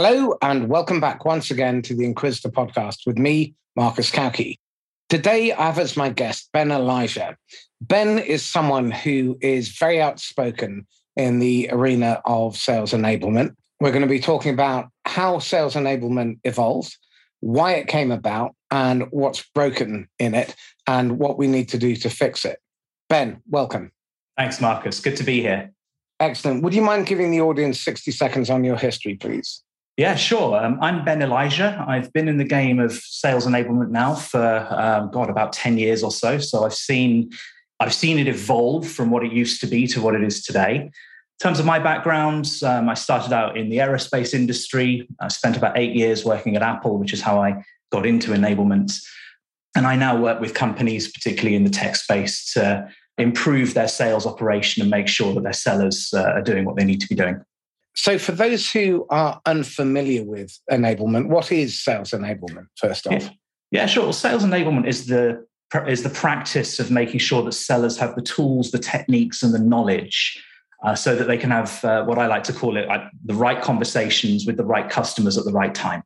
Hello, and welcome back once again to the Inquisitor podcast with me, Marcus Cauchi. Today, I have as my guest Ben Elijah. Ben is someone who is very outspoken in the arena of sales enablement. We're going to be talking about how sales enablement evolved, why it came about, and what's broken in it, and what we need to do to fix it. Ben, welcome. Thanks, Marcus. Good to be here. Excellent. Would you mind giving the audience 60 seconds on your history, please? Yeah, sure. Um, I'm Ben Elijah. I've been in the game of sales enablement now for um, God about ten years or so. So I've seen I've seen it evolve from what it used to be to what it is today. In terms of my background, um, I started out in the aerospace industry. I spent about eight years working at Apple, which is how I got into enablement. And I now work with companies, particularly in the tech space, to improve their sales operation and make sure that their sellers uh, are doing what they need to be doing. So, for those who are unfamiliar with enablement, what is sales enablement? First off, yeah, sure. Well, sales enablement is the is the practice of making sure that sellers have the tools, the techniques, and the knowledge, uh, so that they can have uh, what I like to call it like, the right conversations with the right customers at the right time.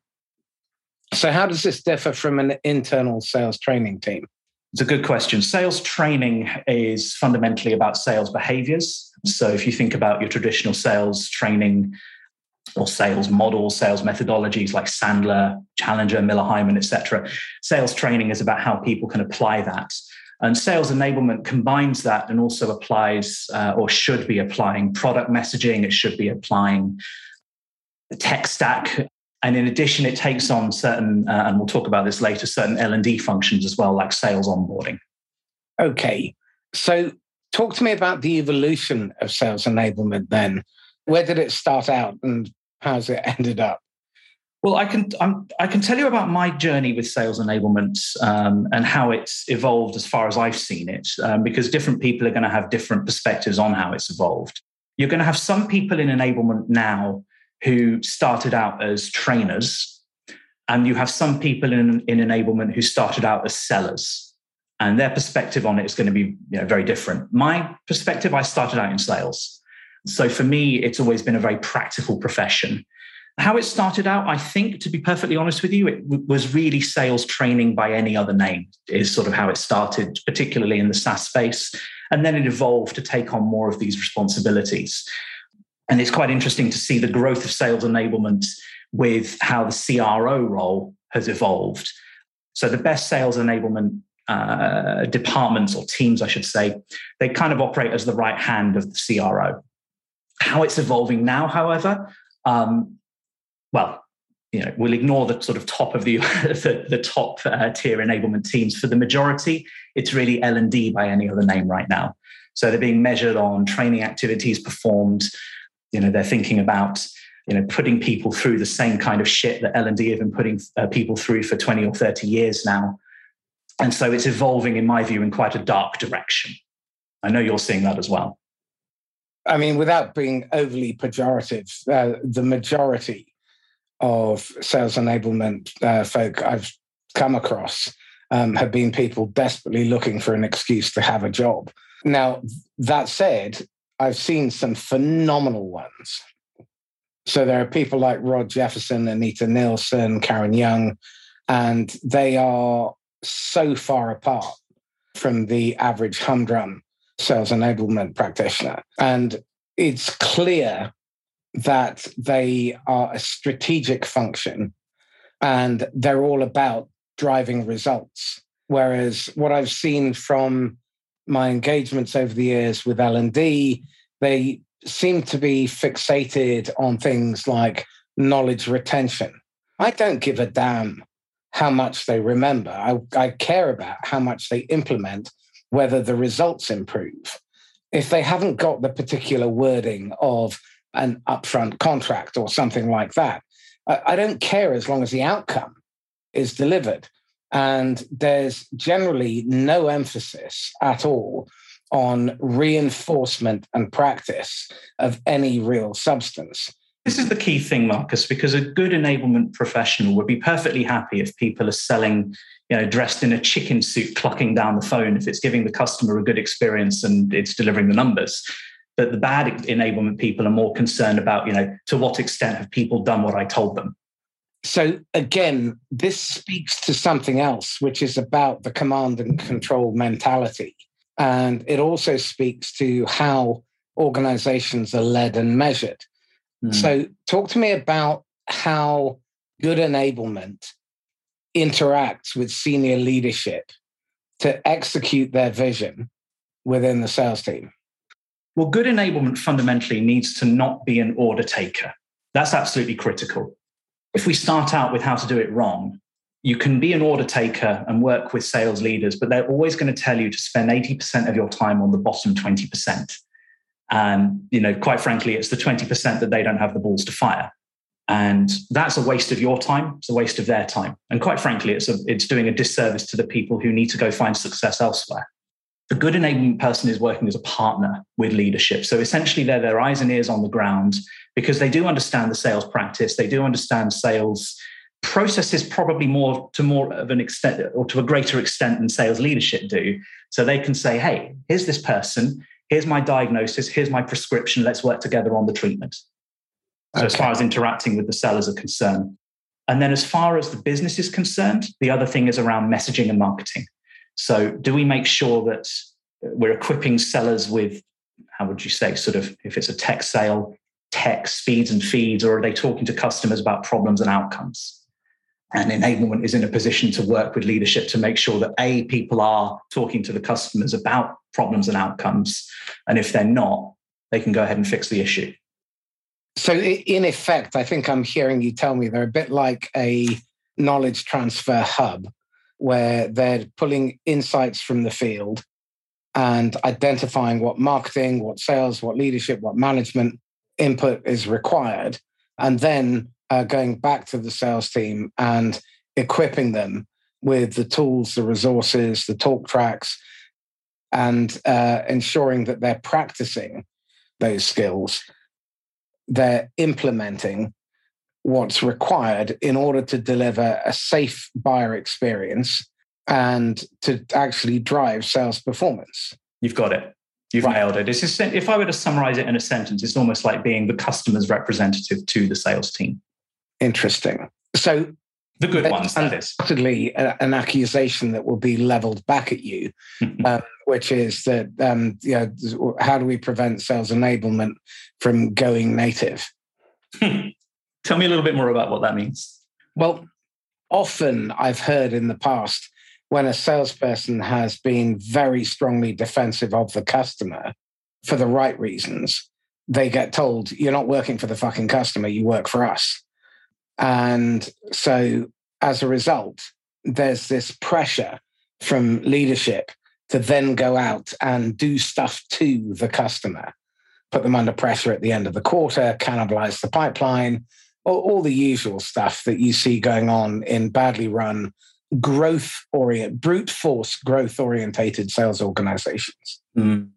So, how does this differ from an internal sales training team? It's a good question. Sales training is fundamentally about sales behaviors. So if you think about your traditional sales training or sales models, sales methodologies like Sandler, Challenger, Miller Heiman, etc., sales training is about how people can apply that. And sales enablement combines that and also applies uh, or should be applying product messaging. It should be applying tech stack and in addition, it takes on certain, uh, and we'll talk about this later, certain L and D functions as well, like sales onboarding. Okay, so talk to me about the evolution of sales enablement. Then, where did it start out, and how's it ended up? Well, I can I'm, i can tell you about my journey with sales enablement um, and how it's evolved as far as I've seen it, um, because different people are going to have different perspectives on how it's evolved. You're going to have some people in enablement now who started out as trainers, and you have some people in, in enablement who started out as sellers. And their perspective on it is going to be you know, very different. My perspective, I started out in sales. So for me, it's always been a very practical profession. How it started out, I think, to be perfectly honest with you, it w- was really sales training by any other name, is sort of how it started, particularly in the SaaS space. And then it evolved to take on more of these responsibilities. And it's quite interesting to see the growth of sales enablement with how the CRO role has evolved. So the best sales enablement uh, departments or teams, I should say, they kind of operate as the right hand of the CRO. How it's evolving now, however, um, well, you know, we'll ignore the sort of top of the the, the top uh, tier enablement teams. For the majority, it's really L and D by any other name right now. So they're being measured on training activities performed, you know, they're thinking about you know putting people through the same kind of shit that L&D have been putting uh, people through for 20 or 30 years now. And so it's evolving, in my view, in quite a dark direction. I know you're seeing that as well. I mean, without being overly pejorative, uh, the majority of sales enablement uh, folk I've come across um, have been people desperately looking for an excuse to have a job. Now, that said, I've seen some phenomenal ones. So there are people like Rod Jefferson, Anita Nilsson, Karen Young, and they are so far apart from the average humdrum sales enablement practitioner. And it's clear that they are a strategic function and they're all about driving results. Whereas what I've seen from my engagements over the years with L&D, they seem to be fixated on things like knowledge retention. I don't give a damn how much they remember. I, I care about how much they implement, whether the results improve. If they haven't got the particular wording of an upfront contract or something like that, I, I don't care as long as the outcome is delivered. And there's generally no emphasis at all on reinforcement and practice of any real substance. This is the key thing, Marcus, because a good enablement professional would be perfectly happy if people are selling, you know, dressed in a chicken suit, clucking down the phone, if it's giving the customer a good experience and it's delivering the numbers. But the bad enablement people are more concerned about, you know, to what extent have people done what I told them? So again, this speaks to something else, which is about the command and control mentality. And it also speaks to how organizations are led and measured. Mm. So, talk to me about how good enablement interacts with senior leadership to execute their vision within the sales team? Well, good enablement fundamentally needs to not be an order taker. That's absolutely critical. If we start out with how to do it wrong, you can be an order taker and work with sales leaders, but they're always going to tell you to spend 80% of your time on the bottom 20%. And, you know, quite frankly, it's the 20% that they don't have the balls to fire. And that's a waste of your time. It's a waste of their time. And quite frankly, it's, a, it's doing a disservice to the people who need to go find success elsewhere. A good enablement person is working as a partner with leadership. So essentially, they're their eyes and ears on the ground because they do understand the sales practice, they do understand sales processes probably more to more of an extent or to a greater extent than sales leadership do. So they can say, hey, here's this person, here's my diagnosis, here's my prescription, let's work together on the treatment. So, okay. as far as interacting with the sellers are concerned. And then, as far as the business is concerned, the other thing is around messaging and marketing. So, do we make sure that we're equipping sellers with, how would you say, sort of, if it's a tech sale, tech speeds and feeds, or are they talking to customers about problems and outcomes? And enablement is in a position to work with leadership to make sure that A, people are talking to the customers about problems and outcomes. And if they're not, they can go ahead and fix the issue. So, in effect, I think I'm hearing you tell me they're a bit like a knowledge transfer hub where they're pulling insights from the field and identifying what marketing, what sales, what leadership, what management input is required, and then uh, going back to the sales team and equipping them with the tools, the resources, the talk tracks, and uh, ensuring that they're practicing those skills they're implementing what's required in order to deliver a safe buyer experience and to actually drive sales performance. You've got it. You've right. nailed it. It's just, if I were to summarize it in a sentence, it's almost like being the customer's representative to the sales team. Interesting. So the good ones, that is. Undoubtedly, an accusation that will be leveled back at you, um, which is that, um, you know, how do we prevent sales enablement from going native? Tell me a little bit more about what that means. Well, often I've heard in the past when a salesperson has been very strongly defensive of the customer for the right reasons, they get told, you're not working for the fucking customer, you work for us. And so as a result, there's this pressure from leadership to then go out and do stuff to the customer, put them under pressure at the end of the quarter, cannibalize the pipeline, all, all the usual stuff that you see going on in badly run, growth orient, brute force growth orientated sales organizations. Mm.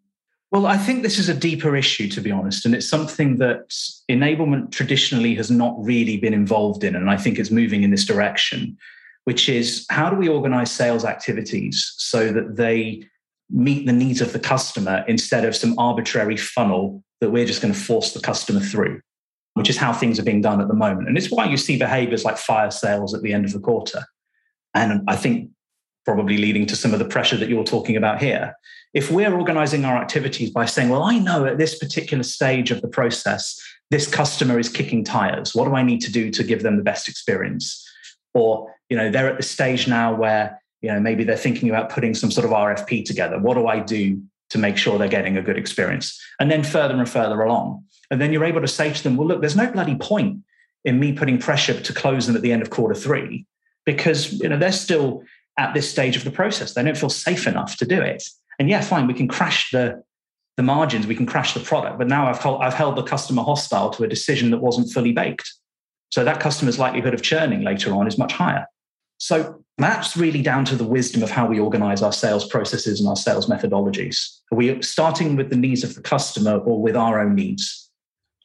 Well, I think this is a deeper issue, to be honest. And it's something that enablement traditionally has not really been involved in. And I think it's moving in this direction, which is how do we organize sales activities so that they meet the needs of the customer instead of some arbitrary funnel that we're just going to force the customer through, which is how things are being done at the moment. And it's why you see behaviors like fire sales at the end of the quarter. And I think probably leading to some of the pressure that you're talking about here if we're organizing our activities by saying, well, I know at this particular stage of the process, this customer is kicking tires. What do I need to do to give them the best experience? Or, you know, they're at the stage now where, you know, maybe they're thinking about putting some sort of RFP together. What do I do to make sure they're getting a good experience? And then further and further along. And then you're able to say to them, well, look, there's no bloody point in me putting pressure to close them at the end of quarter three because, you know, they're still at this stage of the process. They don't feel safe enough to do it. And yeah, fine, we can crash the the margins, we can crash the product, but now I've held, I've held the customer hostile to a decision that wasn't fully baked. So that customer's likelihood of churning later on is much higher. So that's really down to the wisdom of how we organize our sales processes and our sales methodologies. Are we starting with the needs of the customer or with our own needs?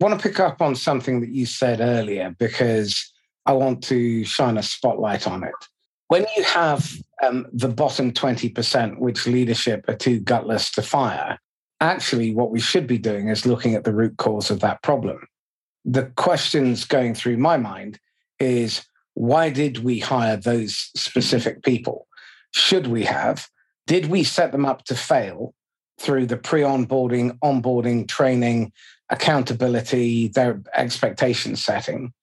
I want to pick up on something that you said earlier because I want to shine a spotlight on it. When you have um, the bottom 20%, which leadership are too gutless to fire, actually, what we should be doing is looking at the root cause of that problem. The questions going through my mind is why did we hire those specific people? Should we have? Did we set them up to fail through the pre onboarding, onboarding, training, accountability, their expectation setting?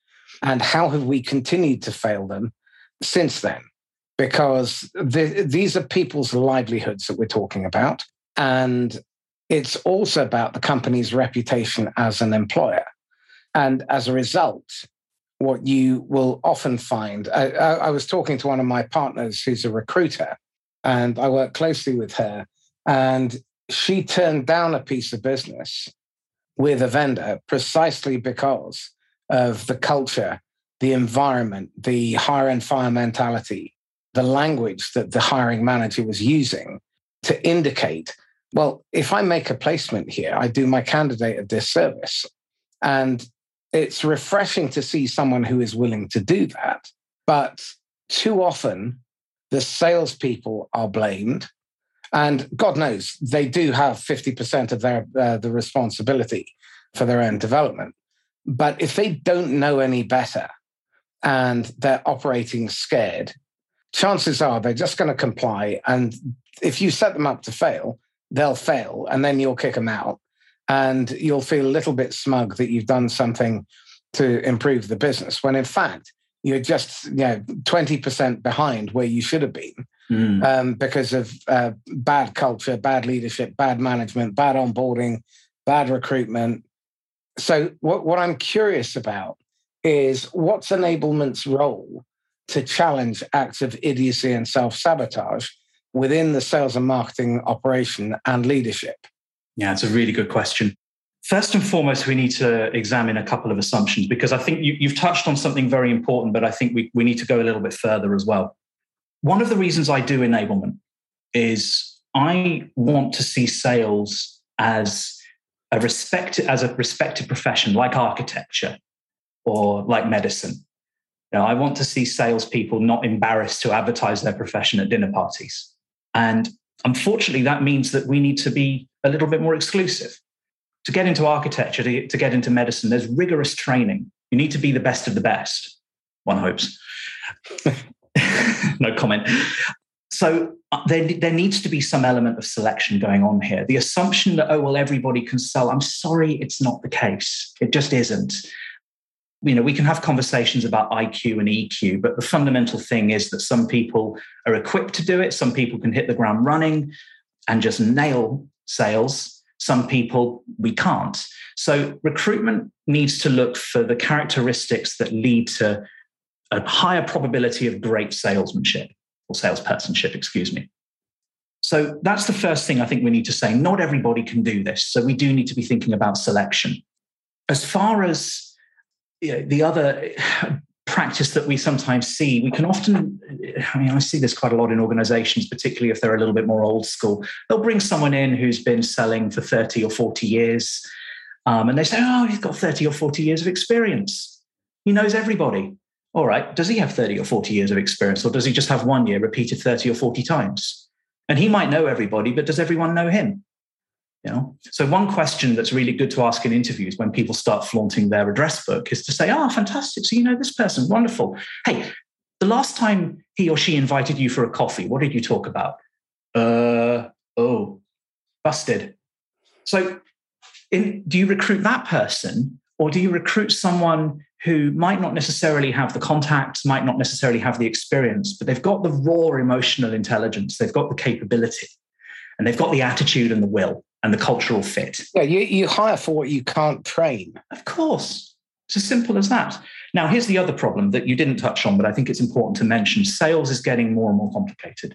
And how have we continued to fail them since then? Because the, these are people's livelihoods that we're talking about. And it's also about the company's reputation as an employer. And as a result, what you will often find, I, I, was talking to one of my partners who's a recruiter, and I work closely with her. And she turned down a piece of business with a vendor precisely because of the culture, the environment, the hire and fire mentality, the language that the hiring manager was using to indicate well, if I make a placement here, I do my candidate a disservice. And it's refreshing to see someone who is willing to do that. But too often, the salespeople are blamed. And God knows they do have 50% of their uh, the responsibility for their own development. But if they don't know any better and they're operating scared, chances are they're just going to comply. And if you set them up to fail, they'll fail and then you'll kick them out and you'll feel a little bit smug that you've done something to improve the business when in fact you're just you know 20% behind where you should have been mm. um, because of uh, bad culture bad leadership bad management bad onboarding bad recruitment so what, what i'm curious about is what's enablement's role to challenge acts of idiocy and self-sabotage within the sales and marketing operation and leadership? Yeah, it's a really good question. First and foremost, we need to examine a couple of assumptions because I think you, have touched on something very important, but I think we, we need to go a little bit further as well. One of the reasons I do enablement is I want to see sales as a respected as a respected profession like architecture or like medicine. Know, I want to see salespeople not embarrassed to advertise their profession at dinner parties. And unfortunately, that means that we need to be a little bit more exclusive. To get into architecture, to, to get into medicine, there's rigorous training. You need to be the best of the best, one hopes. no comment. So uh, there, there needs to be some element of selection going on here. The assumption that, oh, well, everybody can sell, I'm sorry, it's not the case. It just isn't you know we can have conversations about iq and eq but the fundamental thing is that some people are equipped to do it. Some people can hit the ground running and just nail sales. Some people we can't. So recruitment needs to look for the characteristics that lead to a higher probability of great salesmanship or salespersonship excuse me. So that's the first thing i think we need to say. Not everybody can do this so we do need to be thinking about selection. As far as you know, the other practice that we sometimes see, we can often, I mean, I see this quite a lot in organizations, particularly if they're a little bit more old school. They'll bring someone in who's been selling for 30 or 40 years. Um, and they say, oh, he's got 30 or 40 years of experience. He knows everybody. All right. Does he have 30 or 40 years of experience, or does he just have one year repeated 30 or 40 times? And he might know everybody, but does everyone know him? You know? So one question that's really good to ask in interviews when people start flaunting their address book is to say, oh, fantastic. So you know this person, wonderful. Hey, the last time he or she invited you for a coffee, what did you talk about? Uh, oh, busted. So in, do you recruit that person or do you recruit someone who might not necessarily have the contacts, might not necessarily have the experience, but they've got the raw emotional intelligence, they've got the capability, and they've got the attitude and the will and the cultural fit. Yeah, you, you hire for what you can't train. Of course. It's as simple as that. Now, here's the other problem that you didn't touch on, but I think it's important to mention sales is getting more and more complicated.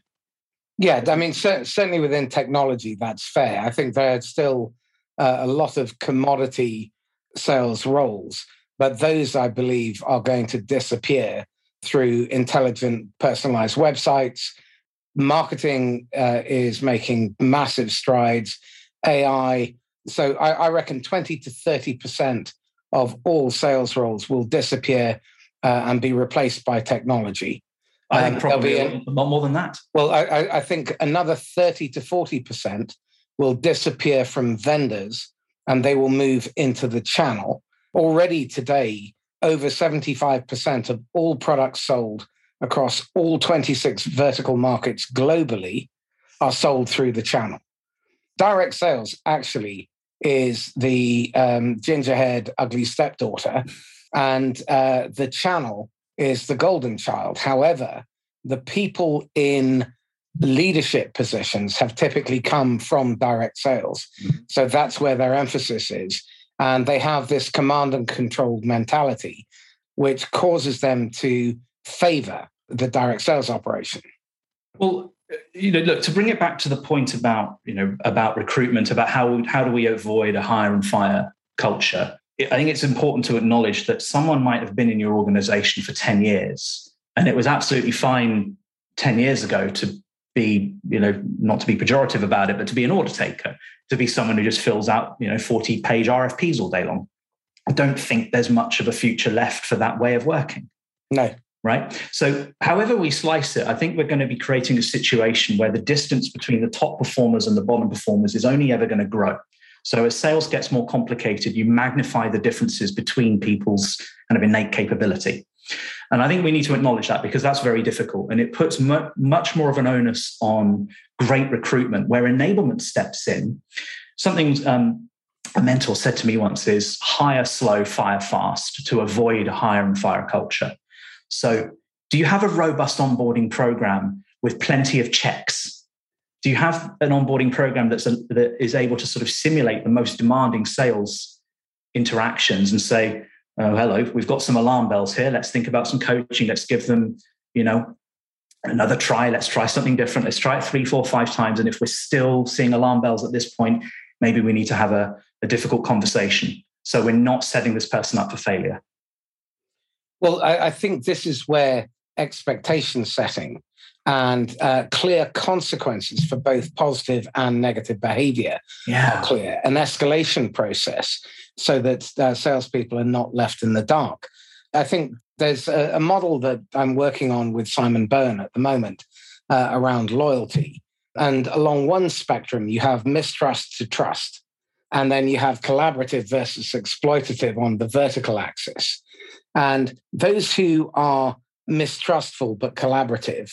Yeah, I mean, certainly within technology, that's fair. I think there's still uh, a lot of commodity sales roles, but those, I believe, are going to disappear through intelligent, personalized websites. Marketing uh, is making massive strides AI. So I, I reckon 20 to 30% of all sales roles will disappear uh, and be replaced by technology. I think um, probably a lot more than that. Well, I, I, think another 30 to 40% will disappear from vendors and they will move into the channel. Already today, over 75% of all products sold across all 26 vertical markets globally are sold through the channel. Direct sales actually is the um, ginger-haired, ugly stepdaughter, and uh, the channel is the golden child. However, the people in leadership positions have typically come from direct sales. So that's where their emphasis is. And they have this command and control mentality, which causes them to favor the direct sales operation. Well, you know, look to bring it back to the point about you know about recruitment, about how how do we avoid a hire and fire culture. I think it's important to acknowledge that someone might have been in your organization for ten years, and it was absolutely fine ten years ago to be, you know, not to be pejorative about it, but to be an order taker, to be someone who just fills out, you know, 40 page RFPs all day long. I don't think there's much of a future left for that way of working. No. Right. So, however we slice it, I think we're going to be creating a situation where the distance between the top performers and the bottom performers is only ever going to grow. So, as sales gets more complicated, you magnify the differences between people's kind of innate capability. And I think we need to acknowledge that because that's very difficult. And it puts mu- much more of an onus on great recruitment where enablement steps in. Something um, a mentor said to me once is hire slow, fire fast to avoid hire and fire culture. So, do you have a robust onboarding program with plenty of checks? Do you have an onboarding program that's a, that is able to sort of simulate the most demanding sales interactions and say, oh, hello, we've got some alarm bells here. Let's think about some coaching. Let's give them, you know, another try. Let's try something different. Let's try it three, four, five times. And if we're still seeing alarm bells at this point, maybe we need to have a, a difficult conversation. So we're not setting this person up for failure. Well, I, I think this is where expectation setting and uh, clear consequences for both positive and negative behavior yeah. are clear. An escalation process so that uh, salespeople are not left in the dark. I think there's a, a model that I'm working on with Simon Byrne at the moment uh, around loyalty. And along one spectrum, you have mistrust to trust. And then you have collaborative versus exploitative on the vertical axis. And those who are mistrustful but collaborative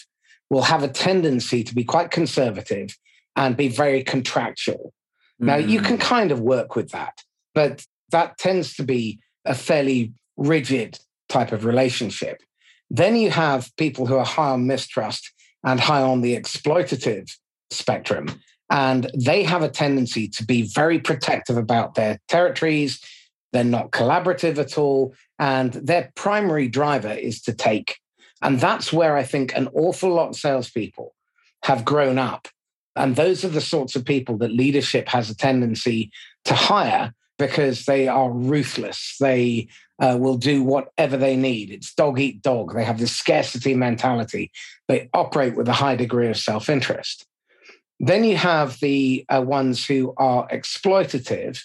will have a tendency to be quite conservative and be very contractual. Mm. Now, you can mm. kind of work with that, but that tends to be a fairly rigid type of relationship. Then you have people who are high on mistrust and high on the exploitative spectrum. And they have a tendency to be very protective about their territories. They're not collaborative at all. And their primary driver is to take. And that's where I think an awful lot of salespeople have grown up. And those are the sorts of people that leadership has a tendency to hire because they are ruthless. They uh, will do whatever they need. It's dog eat dog. They have this scarcity mentality. They operate with a high degree of self interest. Then you have the uh, ones who are exploitative,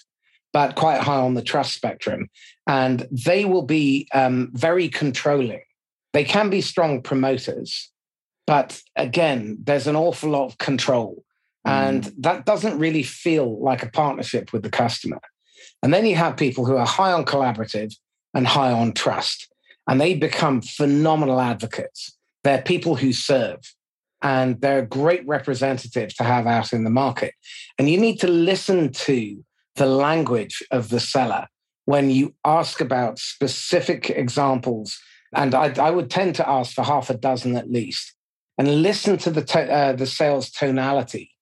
but quite high on the trust spectrum. And they will be um, very controlling they can be strong promoters, but again, there's an awful lot of control. Mm. And that doesn't really feel like a partnership with the customer. And then you have people who are high on collaborative and high on trust, and they become phenomenal advocates. They're people who serve, and they're a great representative to have out in the market. And you need to listen to the language of the seller when you ask about specific examples and I, I, would tend to ask for half a dozen at least, and listen to the to, uh, the sales tonality.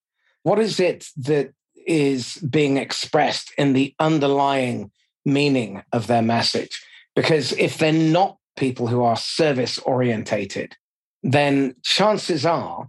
What is it that is being expressed in the underlying meaning of their message? Because if they're not people who are service orientated, then chances are,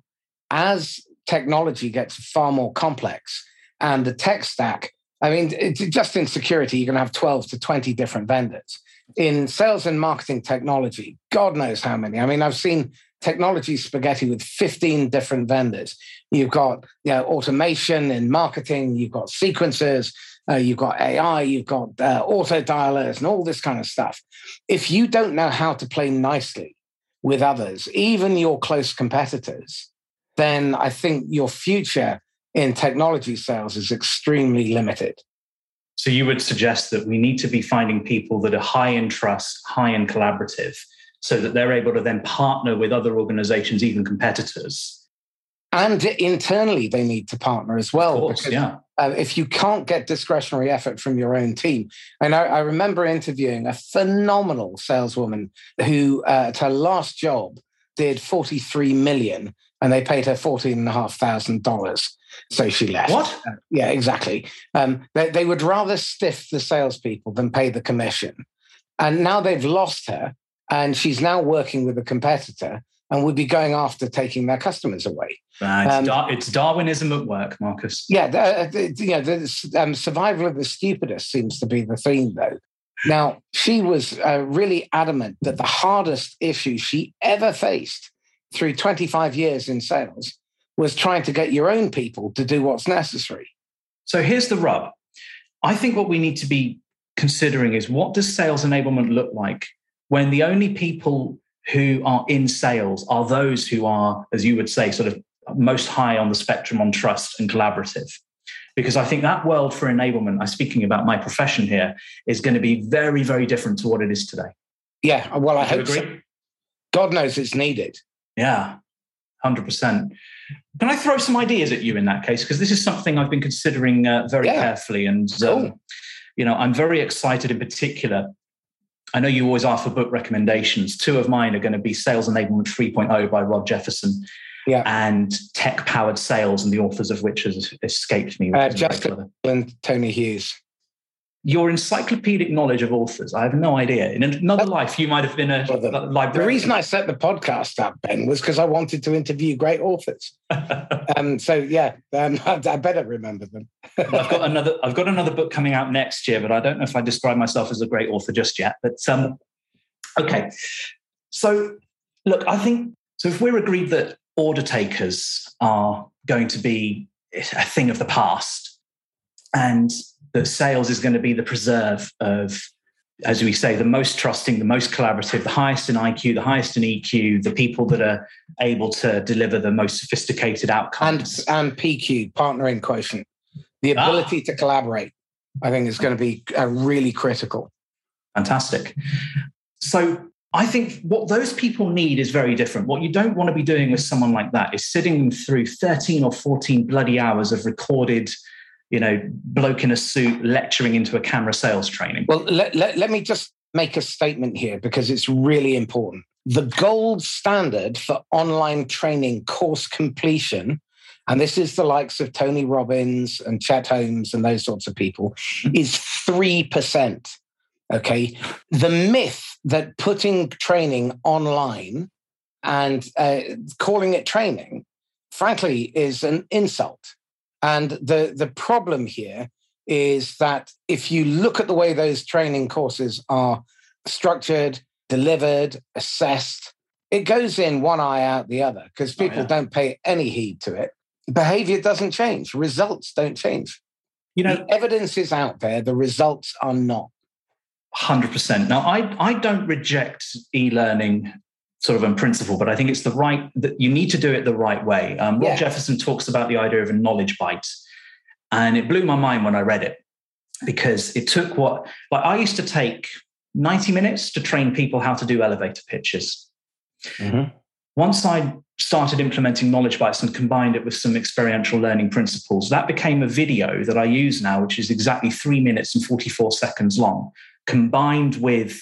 as technology gets far more complex and the tech stack, I mean, just in security, you're going to have 12 to 20 different vendors in sales and marketing technology, God knows how many. I mean, I've seen technology spaghetti with 15 different vendors. You've got you know, automation in marketing, you've got sequencers, uh, you've got AI, you've got uh, auto dialers, and all this kind of stuff. If you don't know how to play nicely with others, even your close competitors, then I think your future in technology sales is extremely limited. So you would suggest that we need to be finding people that are high in trust, high in collaborative, so that they're able to then partner with other organizations, even competitors. And internally, they need to partner as well. Course, because yeah. uh, if you can't get discretionary effort from your own team, and I, I remember interviewing a phenomenal saleswoman who, uh, at her last job, did 43 million and they paid her $14,500. So she left. What? Uh, yeah, exactly. Um, they, they would rather stiff the salespeople than pay the commission. And now they've lost her, and she's now working with a competitor and would be going after taking their customers away. Uh, it's, um, Dar- it's, Darwinism at work, Marcus. Yeah, the, the, you know, the um, survival of the stupidest seems to be the theme, though. Now, she was uh, really adamant that the hardest issue she ever faced through 25 years in sales was trying to get your own people to do what's necessary. So here's the rub. I think what we need to be considering is what does sales enablement look like when the only people who are in sales are those who are, as you would say, sort of most high on the spectrum on trust and collaborative. Because I think that world for enablement, I'm speaking about my profession here, is going to be very, very different to what it is today. Yeah, well, I hope so. God knows it's needed. Yeah, 100%. Can I throw some ideas at you in that case? Because this is something I've been considering uh, very yeah. carefully. And, cool. um, you know, I'm very excited in particular. I know you always ask for book recommendations. Two of mine are going to be Sales Enablement 3.0 by Rod Jefferson yeah. and Tech Powered Sales, and the authors of which has escaped me. Uh, Justin and Tony Hughes your encyclopedic knowledge of authors. I have no idea. In another life, you might have been a well, the, librarian. The reason I set the podcast up, Ben, was because I wanted to interview great authors. um, so yeah, um, I, I, better remember them. I've got another. I've got another book coming out next year, but I don't know if I describe myself as a great author just yet. But um, okay, so look, I think so. If we're agreed that order takers are going to be a thing of the past, and that sales is going to be the preserve of as we say, the most trusting, the most collaborative, the highest in IQ, the highest in EQ, the people that are able to deliver the most sophisticated outcomes. And, and PQ, partnering quotient, the ah. ability ah. to collaborate, I think is going to be uh, really critical. Fantastic. So I think what those people need is very different. What you don't want to be doing with someone like that is sitting them through 13 or 14 bloody hours of recorded you know, bloke in a suit lecturing into a camera sales training. Well, let, let, let me just make a statement here because it's really important. The gold standard for online training course completion, and this is the likes of Tony Robbins and Chet Holmes and those sorts of people, mm-hmm. is 3%. Okay. The myth that putting training online and uh, calling it training, frankly, is an insult. And the, the problem here is that if you look at the way those training courses are structured, delivered, assessed, it goes in one eye out the other because oh, people oh, yeah. don't pay any heed to it. Behavior doesn't change, results don't change. You know, the evidence is out there, the results are not. 100%. Now, I, I don't reject e learning sort of in principle, but I think it's the right that you need to do it the right way. Um, Rod yeah. Jefferson talks about the idea of a knowledge bite, and it blew my mind when I read it because it took what like I used to take 90 minutes to train people how to do elevator pitches. Mm-hmm. Once I started implementing knowledge bites and combined it with some experiential learning principles, that became a video that I use now, which is exactly three minutes and 44 seconds long, combined with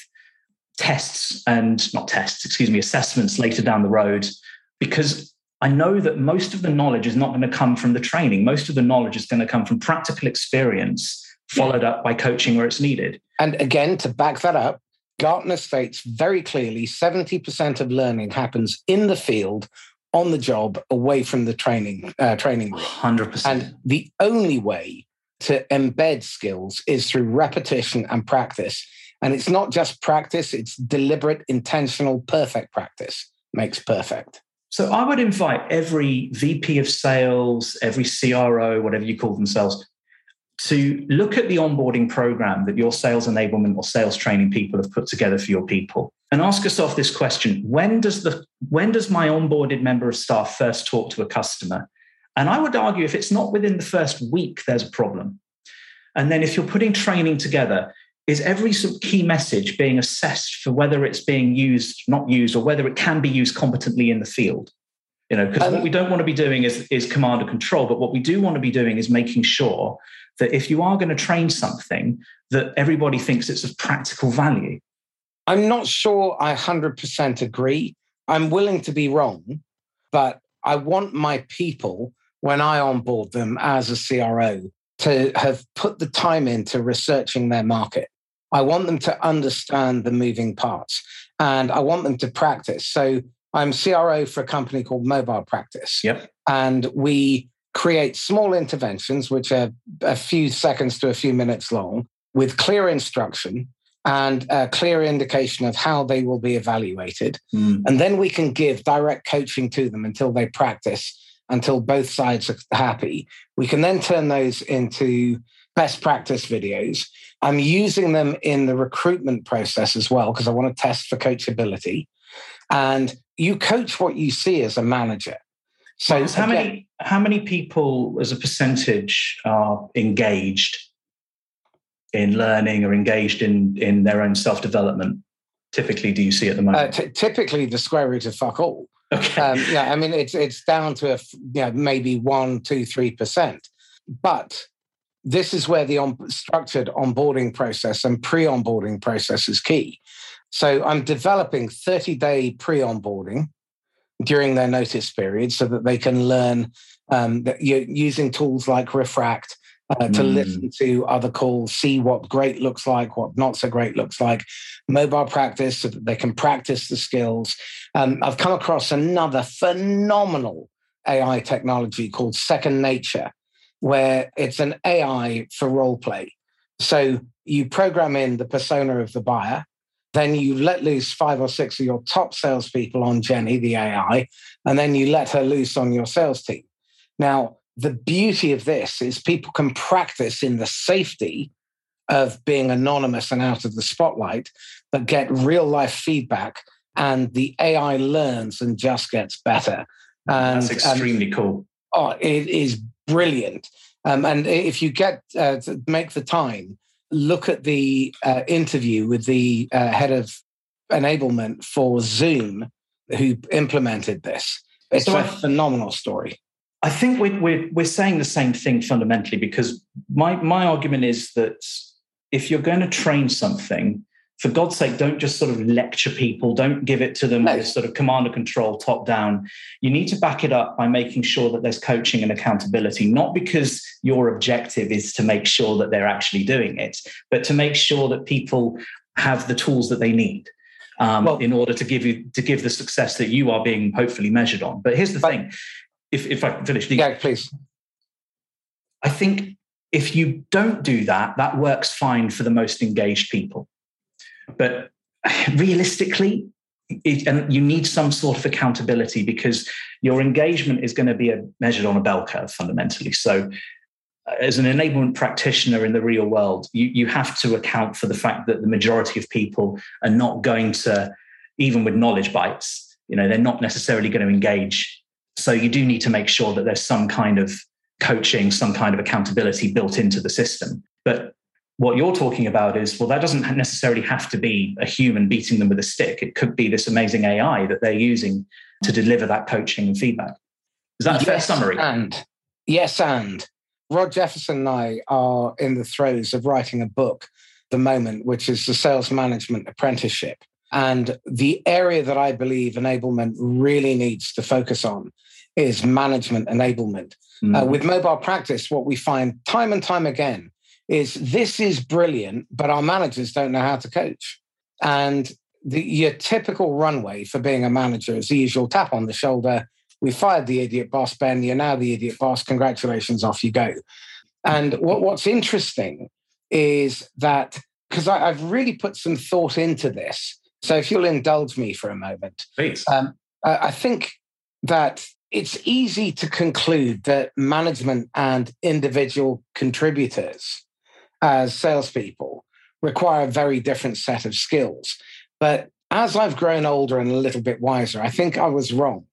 tests and not tests, excuse me, assessments later down the road because I know that most of the knowledge is not going to come from the training. Most of the knowledge is going to come from practical experience, followed up by coaching where it's needed. And again, to back that up, Gartner states very clearly 70% of learning happens in the field, on the job, away from the training uh, training room. 100%. And the only way to embed skills is through repetition and practice. And it's not just practice, it's deliberate, intentional, perfect practice makes perfect. So I would invite every VP of sales, every CRO, whatever you call themselves, to look at the onboarding program that your sales enablement or sales training people have put together for your people and ask yourself this question when does the when does my onboarded member of staff first talk to a customer And I would argue if it's not within the first week, there's a problem. And then if you're putting training together, is every sort of key message being assessed for whether it's being used, not used, or whether it can be used competently in the field? You know, because um, what we don't want to be doing is, is command and control, but what we do want to be doing is making sure that if you are going to train something, that everybody thinks it's of practical value. I'm not sure I 100% agree. I'm willing to be wrong, but I want my people, when I onboard them as a CRO, to have put the time into researching their market. I want them to understand the moving parts and I want them to practice. So I'm CRO for a company called Mobile Practice. Yep. And we create small interventions, which are a few seconds to a few minutes long, with clear instruction and a clear indication of how they will be evaluated. Mm. And then we can give direct coaching to them until they practice, until both sides are happy. We can then turn those into best practice videos. I'm using them in the recruitment process as well because I want to test for coachability. And you coach what you see as a manager. So, how many how many people as a percentage are engaged in learning or engaged in in their own self development? Typically, do you see at the moment? Uh, t- typically, the square root of fuck all. Okay. Um, yeah, I mean it's it's down to a you know, maybe one, two, three percent, but this is where the on, structured onboarding process and pre-onboarding process is key. So I'm developing 30-day pre-onboarding during their notice period so that they can learn um, that you're using tools like Refract uh, to mm. listen to other calls, see what great looks like, what not so great looks like, mobile practice so that they can practice the skills. Um, I've come across another phenomenal AI technology called Second Nature, where it's an AI for role play. So you program in the persona of the buyer, then you let loose five or six of your top salespeople on Jenny, the AI, and then you let her loose on your sales team. Now, the beauty of this is people can practice in the safety of being anonymous and out of the spotlight, but get real life feedback. And the AI learns and just gets better. And, That's extremely cool. Oh, it is brilliant. Um, and if you get uh, to make the time, look at the uh, interview with the uh, head of enablement for Zoom who implemented this. It's so a I, phenomenal story. I think we're, we're, we're saying the same thing fundamentally because my, my argument is that if you're going to train something, for God's sake, don't just sort of lecture people. Don't give it to them no. sort of command and control, top down. You need to back it up by making sure that there's coaching and accountability, not because your objective is to make sure that they're actually doing it, but to make sure that people have the tools that they need. Um, well, in order to give you to give the success that you are being hopefully measured on. But here's the but, thing: if if I can finish, yeah, please. I think if you don't do that, that works fine for the most engaged people. But realistically, it, and you need some sort of accountability because your engagement is going to be a, measured on a bell curve fundamentally. So, uh, as an enablement practitioner in the real world, you, you have to account for the fact that the majority of people are not going to, even with knowledge bites, you know, they're not necessarily going to engage. So you do need to make sure that there's some kind of coaching, some kind of accountability built into the system. But what you're talking about is well that doesn't necessarily have to be a human beating them with a stick. It could be this amazing ai that they're using to deliver that coaching and feedback. Is that a yes, fair summary? and yes and. Rod jefferson and i are in the throes of writing a book the moment which is the sales management apprenticeship. And the area that i believe enablement really needs to focus on is management enablement. Mm. uh, with mobile practice what we find time and time again is this is brilliant, but our managers don't know how to coach. And the, your typical runway for being a manager is the usual tap on the shoulder. We fired the idiot boss, Ben. You're now the idiot boss. Congratulations, off you go. And what, what's interesting is that because I've really put some thought into this. So if you'll indulge me for a moment, please. Um, I think that it's easy to conclude that management and individual contributors as salespeople require a very different set of skills. But as I've grown older and a little bit wiser, I think I was wrong.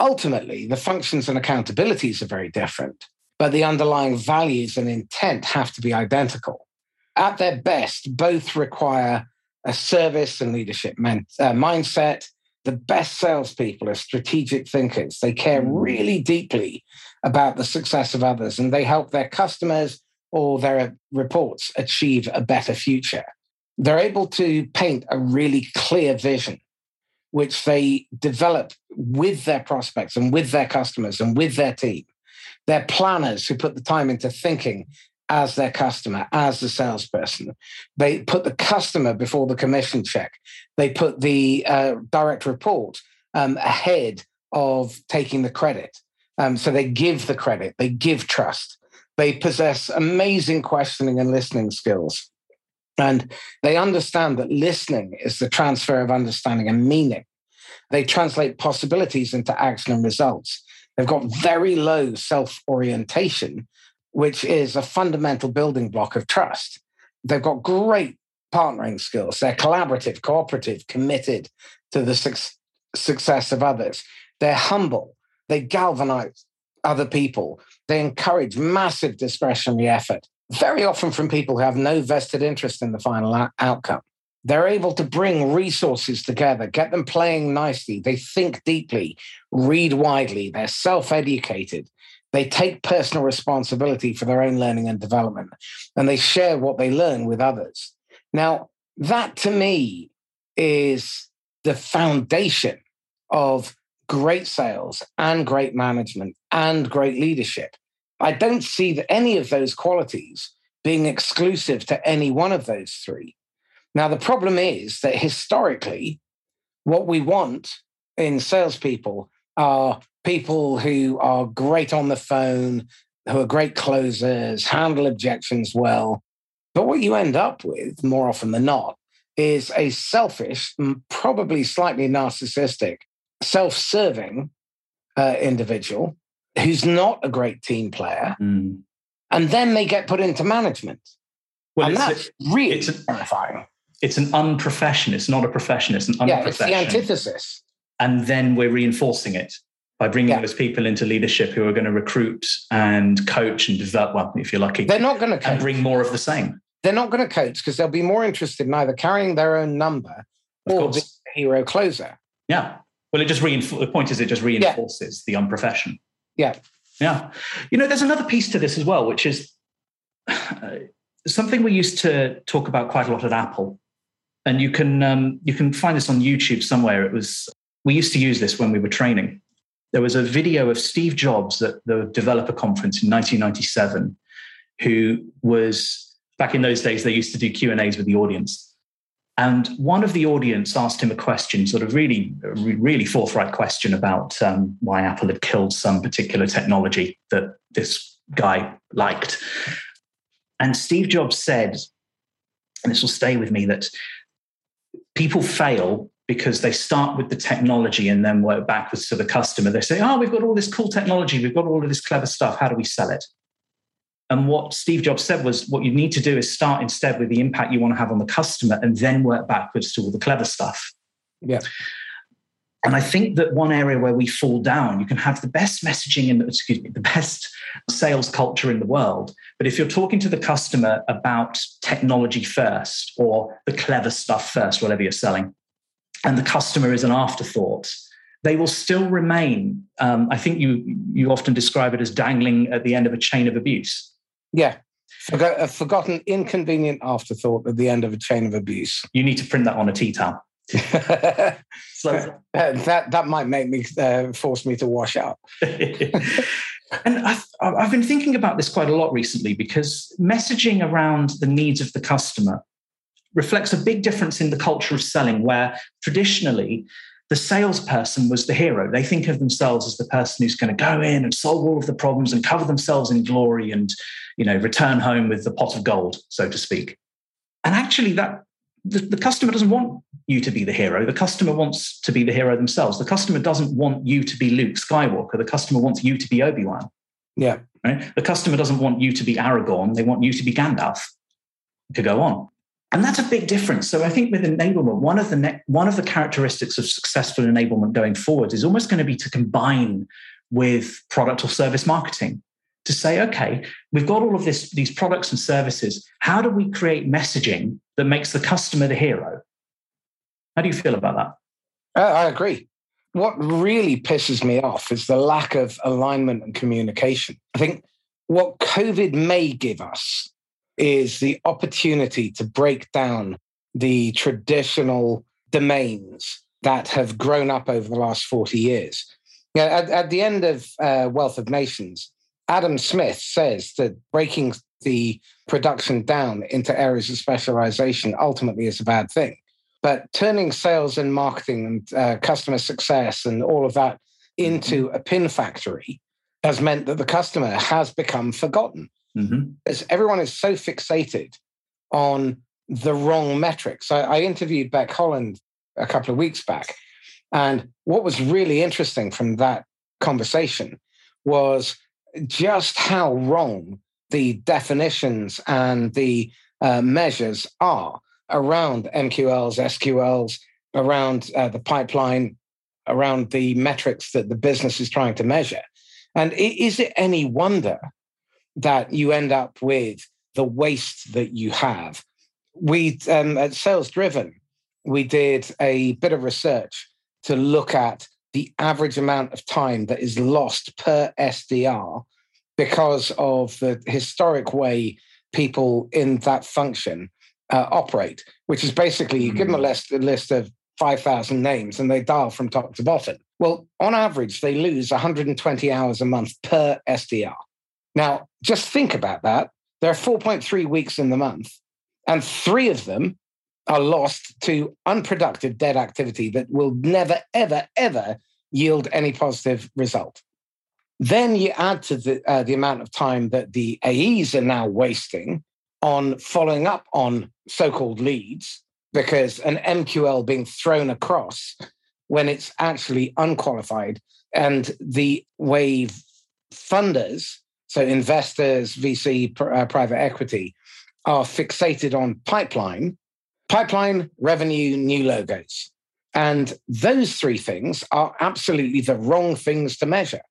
Ultimately, the functions and accountabilities are very different, but the underlying values and intent have to be identical. At their best, both require a service and leadership men- uh, mindset. The best salespeople are strategic thinkers. They care mm. really deeply about the success of others and they help their customers or their reports achieve a better future. They're able to paint a really clear vision, which they develop with their prospects and with their customers and with their team. They're planners who put the time into thinking as their customer, as the salesperson. They put the customer before the commission check. They put the uh, direct report um, ahead of taking the credit. Um, so they give the credit, they give trust. They possess amazing questioning and listening skills. And they understand that listening is the transfer of understanding and meaning. They translate possibilities into action and results. They've got very low self orientation, which is a fundamental building block of trust. They've got great partnering skills. They're collaborative, cooperative, committed to the su- success of others. They're humble. They galvanize other people. They encourage massive discretionary effort, very often from people who have no vested interest in the final outcome. They're able to bring resources together, get them playing nicely. They think deeply, read widely, they're self educated. They take personal responsibility for their own learning and development, and they share what they learn with others. Now, that to me is the foundation of great sales and great management and great leadership. I don't see that any of those qualities being exclusive to any one of those three. Now, the problem is that historically, what we want in salespeople are people who are great on the phone, who are great closers, handle objections well. But what you end up with more often than not is a selfish, probably slightly narcissistic, self serving uh, individual who's not a great team player. Mm. And then they get put into management. Well, and that's a, really it's a, terrifying it's an unprofession. It's not a profession. It's an unprofession. Yeah, it's the antithesis. And then we're reinforcing it by bringing yeah. those people into leadership who are going to recruit and coach and develop. Well, if you're lucky, they're not going to coach. and bring more of the same. They're not going to coach because they'll be more interested in either carrying their own number or the hero closer. Yeah. Well, it just reinforces. The point is, it just reinforces yeah. the unprofession. Yeah. Yeah. You know, there's another piece to this as well, which is uh, something we used to talk about quite a lot at Apple and you can um, you can find this on YouTube somewhere. It was we used to use this when we were training. There was a video of Steve Jobs at the developer conference in 1997, who was back in those days they used to do Q and A's with the audience. And one of the audience asked him a question, sort of really, really forthright question about um, why Apple had killed some particular technology that this guy liked. And Steve Jobs said, and this will stay with me, that people fail because they start with the technology and then work backwards to the customer. They say, Oh, we've got all this cool technology, we've got all of this clever stuff. How do we sell it? And what Steve Jobs said was, what you need to do is start instead with the impact you want to have on the customer and then work backwards to all the clever stuff. Yeah. And I think that one area where we fall down, you can have the best messaging in the, excuse me, the best sales culture in the world. But if you're talking to the customer about technology first or the clever stuff first, whatever you're selling, and the customer is an afterthought, they will still remain. Um, I think you you often describe it as dangling at the end of a chain of abuse. Yeah, a forgotten, inconvenient afterthought at the end of a chain of abuse. You need to print that on a tea towel. so that that might make me uh, force me to wash out. and I've, I've been thinking about this quite a lot recently because messaging around the needs of the customer reflects a big difference in the culture of selling, where traditionally the salesperson was the hero. They think of themselves as the person who's going to go in and solve all of the problems and cover themselves in glory and you know return home with the pot of gold, so to speak. And actually, that the, the, customer doesn't want you to be the hero. The customer wants to be the hero themselves. The customer doesn't want you to be Luke Skywalker. The customer wants you to be Obi Wan. Yeah. Right? The customer doesn't want you to be Aragorn. They want you to be Gandalf. To go on. And that's a big difference. So I think with enablement, one of the ne- one of the characteristics of successful enablement going forward is almost going to be to combine with product or service marketing to say, okay, we've got all of this, these products and services. How do we create messaging that makes the customer the hero? How do you feel about that? Uh, I agree. What really pisses me off is the lack of alignment and communication. I think what COVID may give us is the opportunity to break down the traditional domains that have grown up over the last 40 years. Yeah, at, at the end of uh, Wealth of Nations, Adam Smith says that breaking the production down into areas of specialization ultimately is a bad thing. But turning sales and marketing and uh, customer success and all of that into mm-hmm. a pin factory has meant that the customer has become forgotten. Mm-hmm. As everyone is so fixated on the wrong metrics. I, I interviewed Beck Holland a couple of weeks back. And what was really interesting from that conversation was just how wrong the definitions and the uh, measures are around MQLs, SQLs, around uh, the pipeline, around the metrics that the business is trying to measure. And is it any wonder that you end up with the waste that you have? We um, at Sales Driven, we did a bit of research to look at the average amount of time that is lost per SDR because of the historic way people in that function uh, operate, which is basically you give them a hmm. list, a list of 5,000 names and they dial from top to bottom. Well, on average, they lose 120 hours a month per SDR. Now, just think about that. There are 4.3 weeks in the month, and three of them are lost to unproductive dead activity that will never, ever, ever yield any positive result. Then you add to the, uh, the amount of time that the AEs are now wasting on following up on so called leads, because an MQL being thrown across when it's actually unqualified, and the way funders, so investors, VC, uh, private equity, are fixated on pipeline pipeline, revenue, new logos. And those three things are absolutely the wrong things to measure.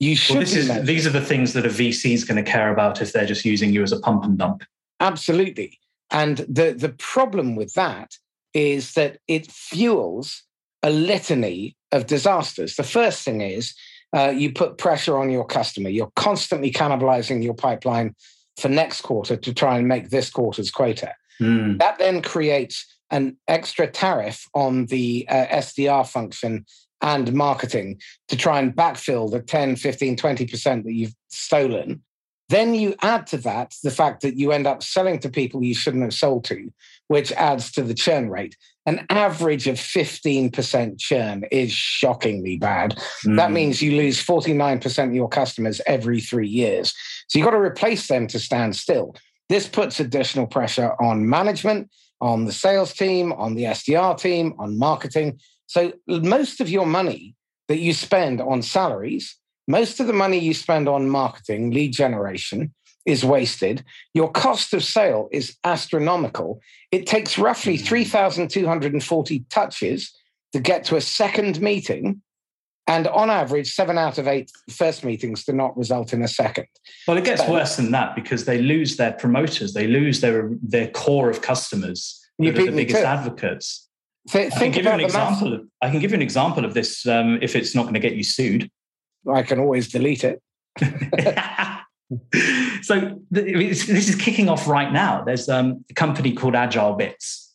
You should. Well, is, these are the things that a VC is going to care about if they're just using you as a pump and dump. Absolutely. And the, the problem with that is that it fuels a litany of disasters. The first thing is uh, you put pressure on your customer. You're constantly cannibalizing your pipeline for next quarter to try and make this quarter's quota. Mm. That then creates an extra tariff on the uh, SDR function and marketing to try and backfill the 10, 15, 20% that you've stolen. Then you add to that the fact that you end up selling to people you shouldn't have sold to, which adds to the churn rate. An average of 15% churn is shockingly bad. Mm. That means you lose 49% of your customers every three years. So you've got to replace them to stand still. This puts additional pressure on management, on the sales team, on the SDR team, on marketing. So most of your money that you spend on salaries, most of the money you spend on marketing, lead generation, is wasted. Your cost of sale is astronomical. It takes roughly hmm. 3,240 touches to get to a second meeting and on average, seven out of eight first meetings do not result in a second. Well, it gets worse than that because they lose their promoters, they lose their their core of customers. You the biggest advocates. Th- I can give you an example. Of, I can give you an example of this um, if it's not going to get you sued. I can always delete it. so this is kicking off right now. There's um, a company called AgileBits.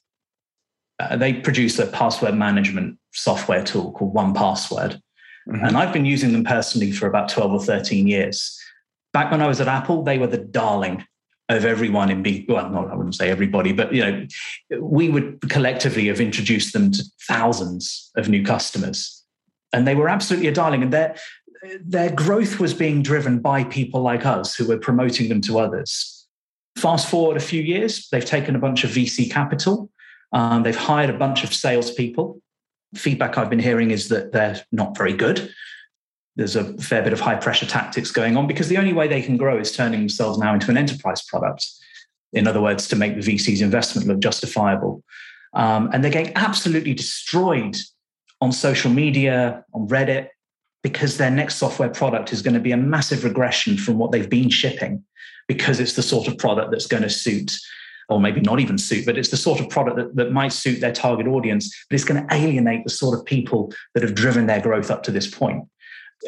Uh, they produce a password management software tool called 1Password. Mm-hmm. And I've been using them personally for about 12 or 13 years. Back when I was at Apple, they were the darling of everyone in B. Well, not, I wouldn't say everybody, but you know, we would collectively have introduced them to thousands of new customers. And they were absolutely a darling. And their, their growth was being driven by people like us who were promoting them to others. Fast forward a few years, they've taken a bunch of VC capital. Um, they've hired a bunch of salespeople feedback I've been hearing is that they're not very good. There's a fair bit of high pressure tactics going on because the only way they can grow is turning themselves now into an enterprise product. In other words, to make the VC's investment look justifiable. Um, and they're getting absolutely destroyed on social media, on Reddit, because their next software product is going to be a massive regression from what they've been shipping, because it's the sort of product that's going to suit, or maybe not even suit, but it's the sort of product that, that might suit their target audience, but it's going to alienate the sort of people that have driven their growth up to this point.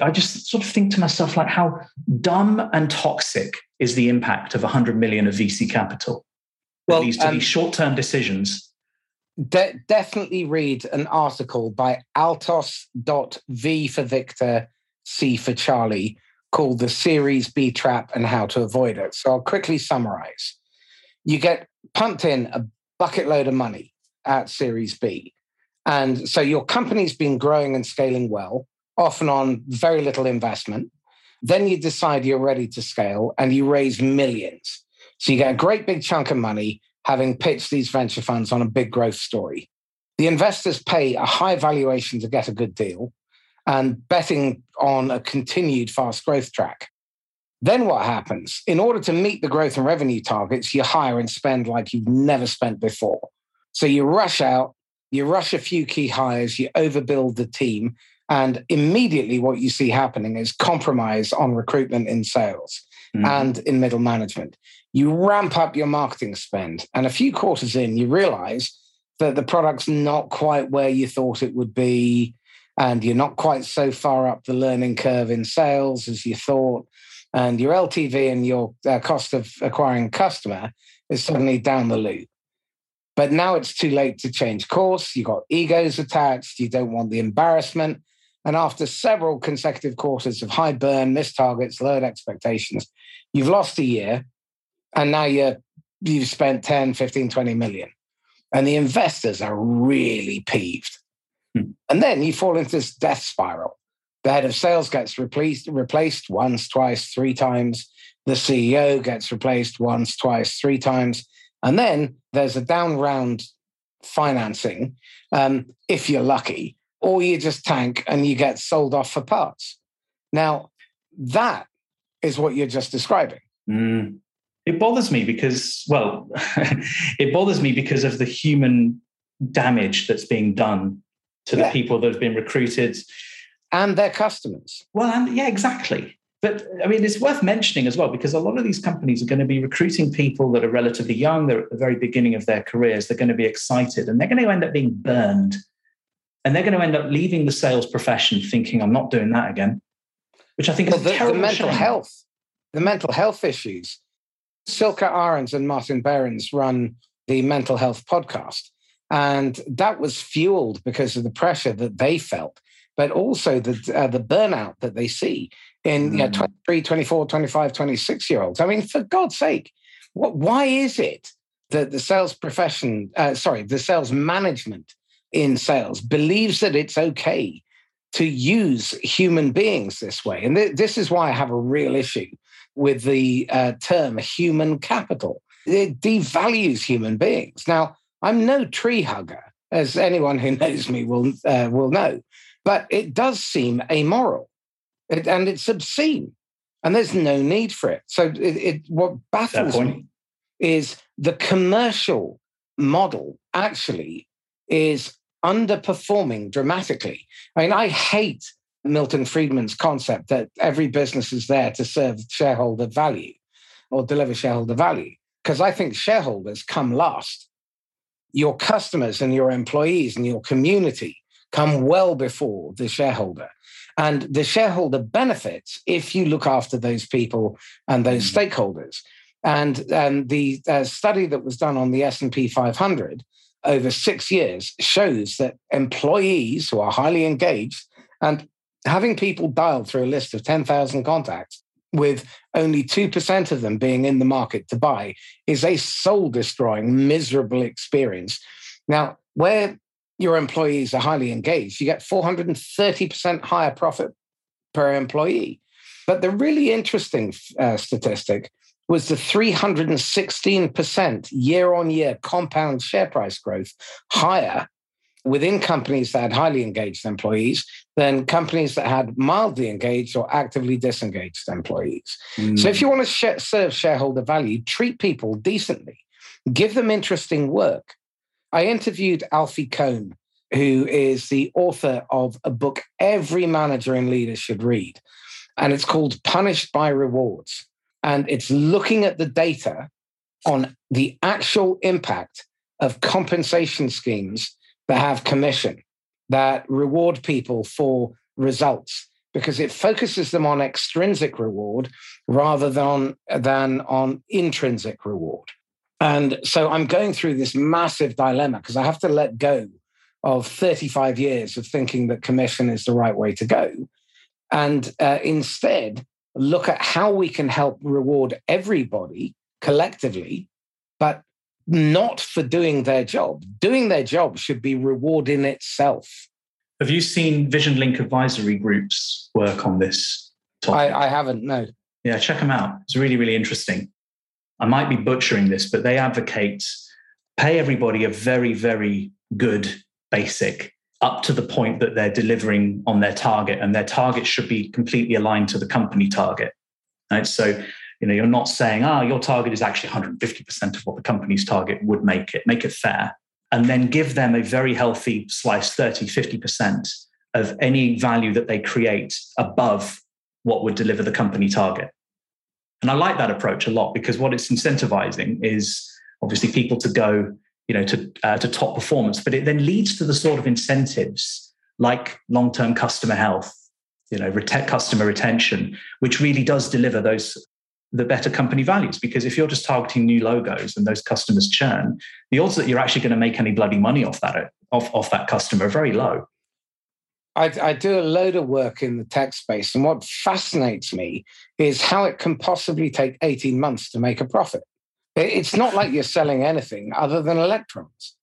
I just sort of think to myself, like, how dumb and toxic is the impact of 100 million of VC capital? Well, leads to um, these short term decisions. De- definitely read an article by altos.v for Victor, C for Charlie, called The Series B Trap and How to Avoid It. So I'll quickly summarize. You get pumped in a bucket load of money at Series B. And so your company's been growing and scaling well often on very little investment. Then you decide you're ready to scale and you raise millions. So you get a great big chunk of money having pitched these venture funds on a big growth story. The investors pay a high valuation to get a good deal and betting on a continued fast growth track. Then what happens? In order to meet the growth and revenue targets, you hire and spend like you've never spent before. So you rush out, you rush a few key hires, you overbuild the team, and immediately, what you see happening is compromise on recruitment in sales mm-hmm. and in middle management. You ramp up your marketing spend, and a few quarters in, you realize that the product's not quite where you thought it would be, and you're not quite so far up the learning curve in sales as you thought. And your LTV and your uh, cost of acquiring customer is suddenly down the loop. But now it's too late to change course. You've got egos attached. You don't want the embarrassment. And after several consecutive quarters of high burn, missed targets, lowered expectations, you've lost a year and now you're, you've spent 10, 15, 20 million. And the investors are really peeved. Hmm. And then you fall into this death spiral. The head of sales gets replaced, replaced once, twice, three times. The CEO gets replaced once, twice, three times. And then there's a down round financing, um, if you're lucky, or you just tank and you get sold off for parts. Now, that is what you're just describing. Mm. It bothers me because, well, it bothers me because of the human damage that's being done to yeah. the people that have been recruited and their customers. Well, and yeah, exactly. But I mean, it's worth mentioning as well because a lot of these companies are going to be recruiting people that are relatively young. They're at the very beginning of their careers. They're going to be excited and they're going to end up being burned and they're going to end up leaving the sales profession thinking, I'm not doing that again, which I think well, is the, terrible. The mental shame. health, the mental health issues. Silke Arons and Martin Behrens run the mental health podcast. And that was fueled because of the pressure that they felt, but also the, uh, the burnout that they see in mm. you know, 23, 24, 25, 26 year olds. I mean, for God's sake, what, why is it that the sales profession, uh, sorry, the sales management in sales believes that it's okay to use human beings this way. And th- this is why I have a real issue with the uh, term human capital. It devalues human beings. Now, I'm no tree hugger, as anyone who knows me will, uh, will know, but it does seem amoral it, and it's obscene. And there's no need for it. So, it, it what baffles me is the commercial model actually is underperforming dramatically. I mean, I hate Milton Friedman's concept that every business is there to serve shareholder value or deliver shareholder value, because I think shareholders come last. Your customers and your employees and your community come well before the shareholder. And the shareholder benefits if you look after those people and those mm. stakeholders. And, and the uh, study that was done on the S&P 500 over six years shows that employees who are highly engaged and having people dialed through a list of 10,000 contacts with only 2% of them being in the market to buy is a soul destroying, miserable experience. Now, where your employees are highly engaged, you get 430% higher profit per employee. But the really interesting uh, statistic was the 316% year on year compound share price growth higher within companies that had highly engaged employees than companies that had mildly engaged or actively disengaged employees. Mm. So if you want to sh- serve shareholder value, treat people decently, give them interesting work. I interviewed Alfie Kohn, who is the author of a book every manager and leader should read. And it's called Punished by Rewards. And it's looking at the data on the actual impact of compensation schemes that have commission, that reward people for results, because it focuses them on extrinsic reward rather than, than on intrinsic reward. And so I'm going through this massive dilemma because I have to let go of 35 years of thinking that commission is the right way to go. And uh, instead, look at how we can help reward everybody collectively, but not for doing their job. Doing their job should be reward in itself. Have you seen VisionLink advisory groups work on this topic? I, I haven't, no. Yeah, check them out. It's really, really interesting. I might be butchering this, but they advocate pay everybody a very, very good basic up to the point that they're delivering on their target, and their target should be completely aligned to the company target. Right. So, you know, you're not saying, ah, oh, your target is actually 150% of what the company's target would make it, make it fair. And then give them a very healthy slice, 30, 50% of any value that they create above what would deliver the company target. And I like that approach a lot because what it's incentivizing is obviously people to go, you know, to uh, to top performance, but it then leads to the sort of incentives like long-term customer health, you know, ret- customer retention, which really does deliver those the better company values. Because if you're just targeting new logos and those customers churn, the odds that you're actually going to make any bloody money off that off, off that customer are very low. I, I, do a load of work in the tech space, and what fascinates me is how it can possibly take 18 months to make a profit. It's not like you're selling anything other than electrons.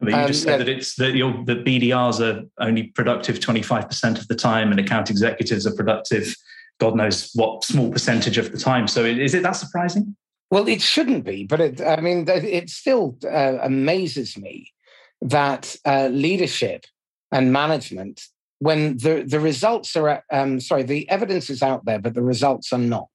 But you um, just said that it's that your the BDRs are only productive 25% of the time, and account executives are productive, God knows what small percentage of the time. So is it that surprising? Well, it shouldn't be, but it, I mean, it still uh, amazes me that uh, leadership and management when the, the results are, um, sorry, the evidence is out there, but the results are not,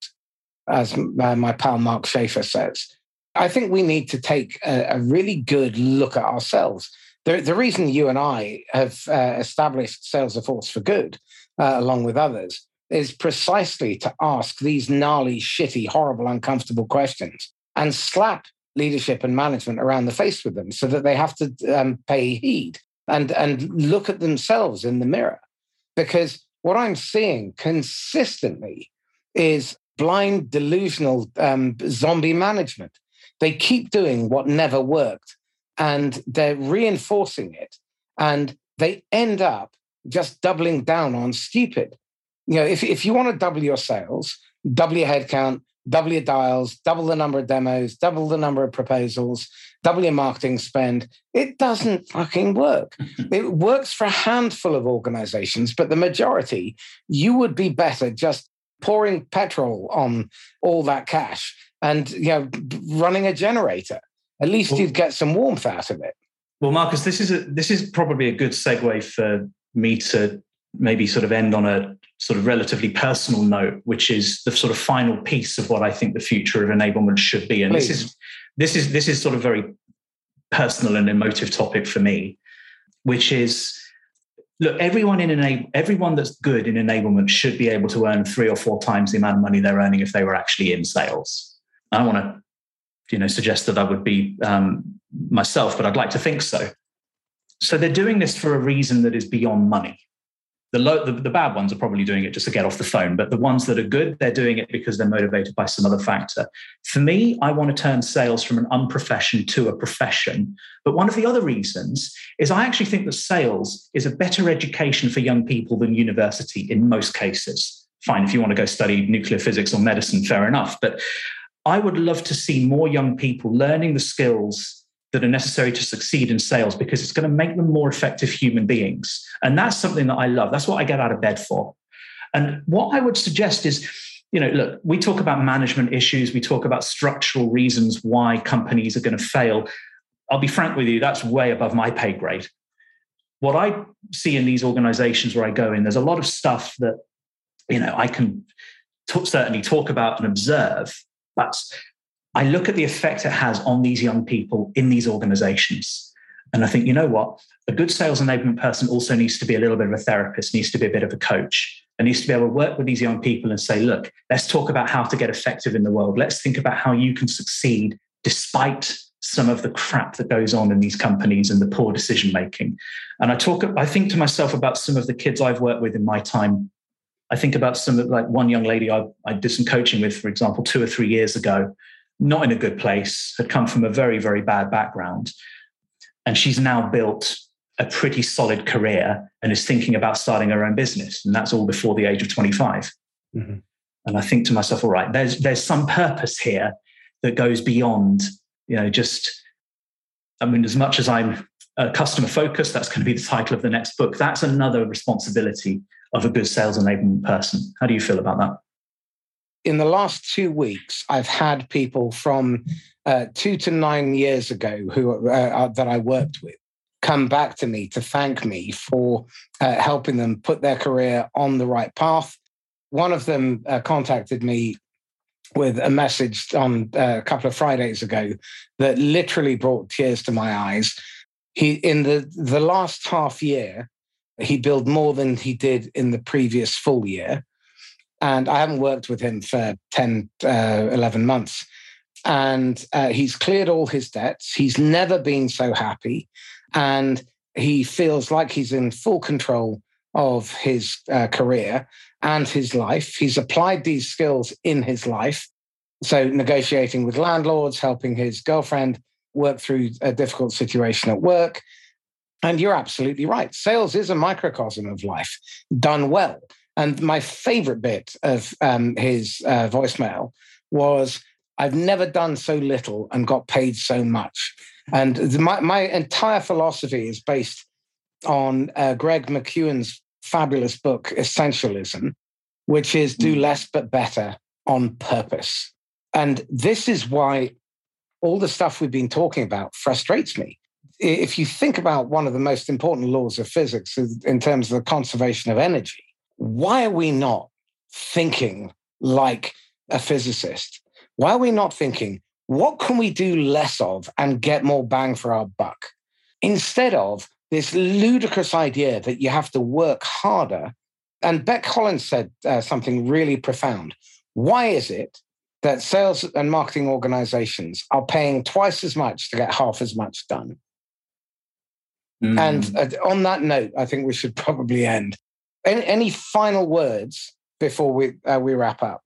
as uh, my pal Mark Schaefer says. I think we need to take a, a really good look at ourselves. The, the, reason you and I have uh, established Force for Good, uh, along with others, is precisely to ask these gnarly, shitty, horrible, uncomfortable questions and slap leadership and management around the face with them so that they have to um, pay heed and, and look at themselves in the mirror. Because what I'm seeing consistently is blind, delusional um, zombie management. They keep doing what never worked and they're reinforcing it. And they end up just doubling down on stupid. You know, if, if you want to double your sales, double your headcount, double your dials, double the number of demos, double the number of proposals, double your marketing spend. It doesn't fucking work. it works for a handful of organizations, but the majority, you would be better just pouring petrol on all that cash and you know running a generator. At least well, you'd get some warmth out of it. Well, Marcus, this is a, this is probably a good segue for me to maybe sort of end on a sort of relatively personal note, which is the sort of final piece of what I think the future of enablement should be. And Please. this is this is this is sort of very personal and emotive topic for me, which is look, everyone in enable everyone that's good in enablement should be able to earn three or four times the amount of money they're earning if they were actually in sales. I don't want to, you know, suggest that I would be um, myself, but I'd like to think so. So they're doing this for a reason that is beyond money the, low, the, the bad ones are probably doing it just to get off the phone, but the ones that are good, they're doing it because they're motivated by some other factor. For me, I want to turn sales from an unprofession to a profession. But one of the other reasons is I actually think that sales is a better education for young people than university in most cases. Fine, if you want to go study nuclear physics or medicine, fair enough. But I would love to see more young people learning the skills that are necessary to succeed in sales because it's going to make them more effective human beings. And that's something that I love. That's what I get out of bed for. And what I would suggest is, you know, look, we talk about management issues, we talk about structural reasons why companies are going to fail. I'll be frank with you, that's way above my pay grade. what I see in these organizations where I go in, there's a lot of stuff that, you know, I can t- certainly talk about and observe, but I look at the effect it has on these young people in these organizations. And I think, you know what? A good sales enablement person also needs to be a little bit of a therapist, needs to be a bit of a coach, and needs to be able to work with these young people and say, look, let's talk about how to get effective in the world. Let's think about how you can succeed despite some of the crap that goes on in these companies and the poor decision making. And I talk, I think to myself about some of the kids I've worked with in my time. I think about some like one young lady I, I did some coaching with, for example, two or three years ago not in a good place, had come from a very, very bad background. And she's now built a pretty solid career and is thinking about starting her own business. And that's all before the age of 25. Mm-hmm. And I think to myself, all right, there's there's some purpose here that goes beyond, you know, just I mean, as much as I'm a customer focused, that's going to be the title of the next book. That's another responsibility of a good sales enablement person. How do you feel about that? In the last two weeks, I've had people from uh, two to nine years ago who uh, uh, that I worked with come back to me to thank me for uh, helping them put their career on the right path. One of them uh, contacted me with a message on uh, a couple of Fridays ago that literally brought tears to my eyes. He in the the last half year, he billed more than he did in the previous full year and I haven't worked with him for 10, uh, 11 months. And uh, he's cleared all his debts. He's never been so happy. And he feels like he's in full control of his uh, career and his life. He's applied these skills in his life. So, negotiating with landlords, helping his girlfriend work through a difficult situation at work. And you're absolutely right. Sales is a microcosm of life done well. And my favorite bit of um, his uh, voicemail was I've never done so little and got paid so much. And the, my, my entire philosophy is based on uh, Greg McKeown's fabulous book, Essentialism, which is do hmm. less but better on purpose. And this is why all the stuff we've been talking about frustrates me. If you think about one of the most important laws of physics in terms of the conservation of energy, why are we not thinking like a physicist? Why are we not thinking, what can we do less of and get more bang for our buck? Instead of this ludicrous idea that you have to work harder. And Beck Collins said uh, something really profound. Why is it that sales and marketing organizations are paying twice as much to get half as much done? Mm. And uh, on that note, I think we should probably end. Any, any final words before we uh, we wrap up?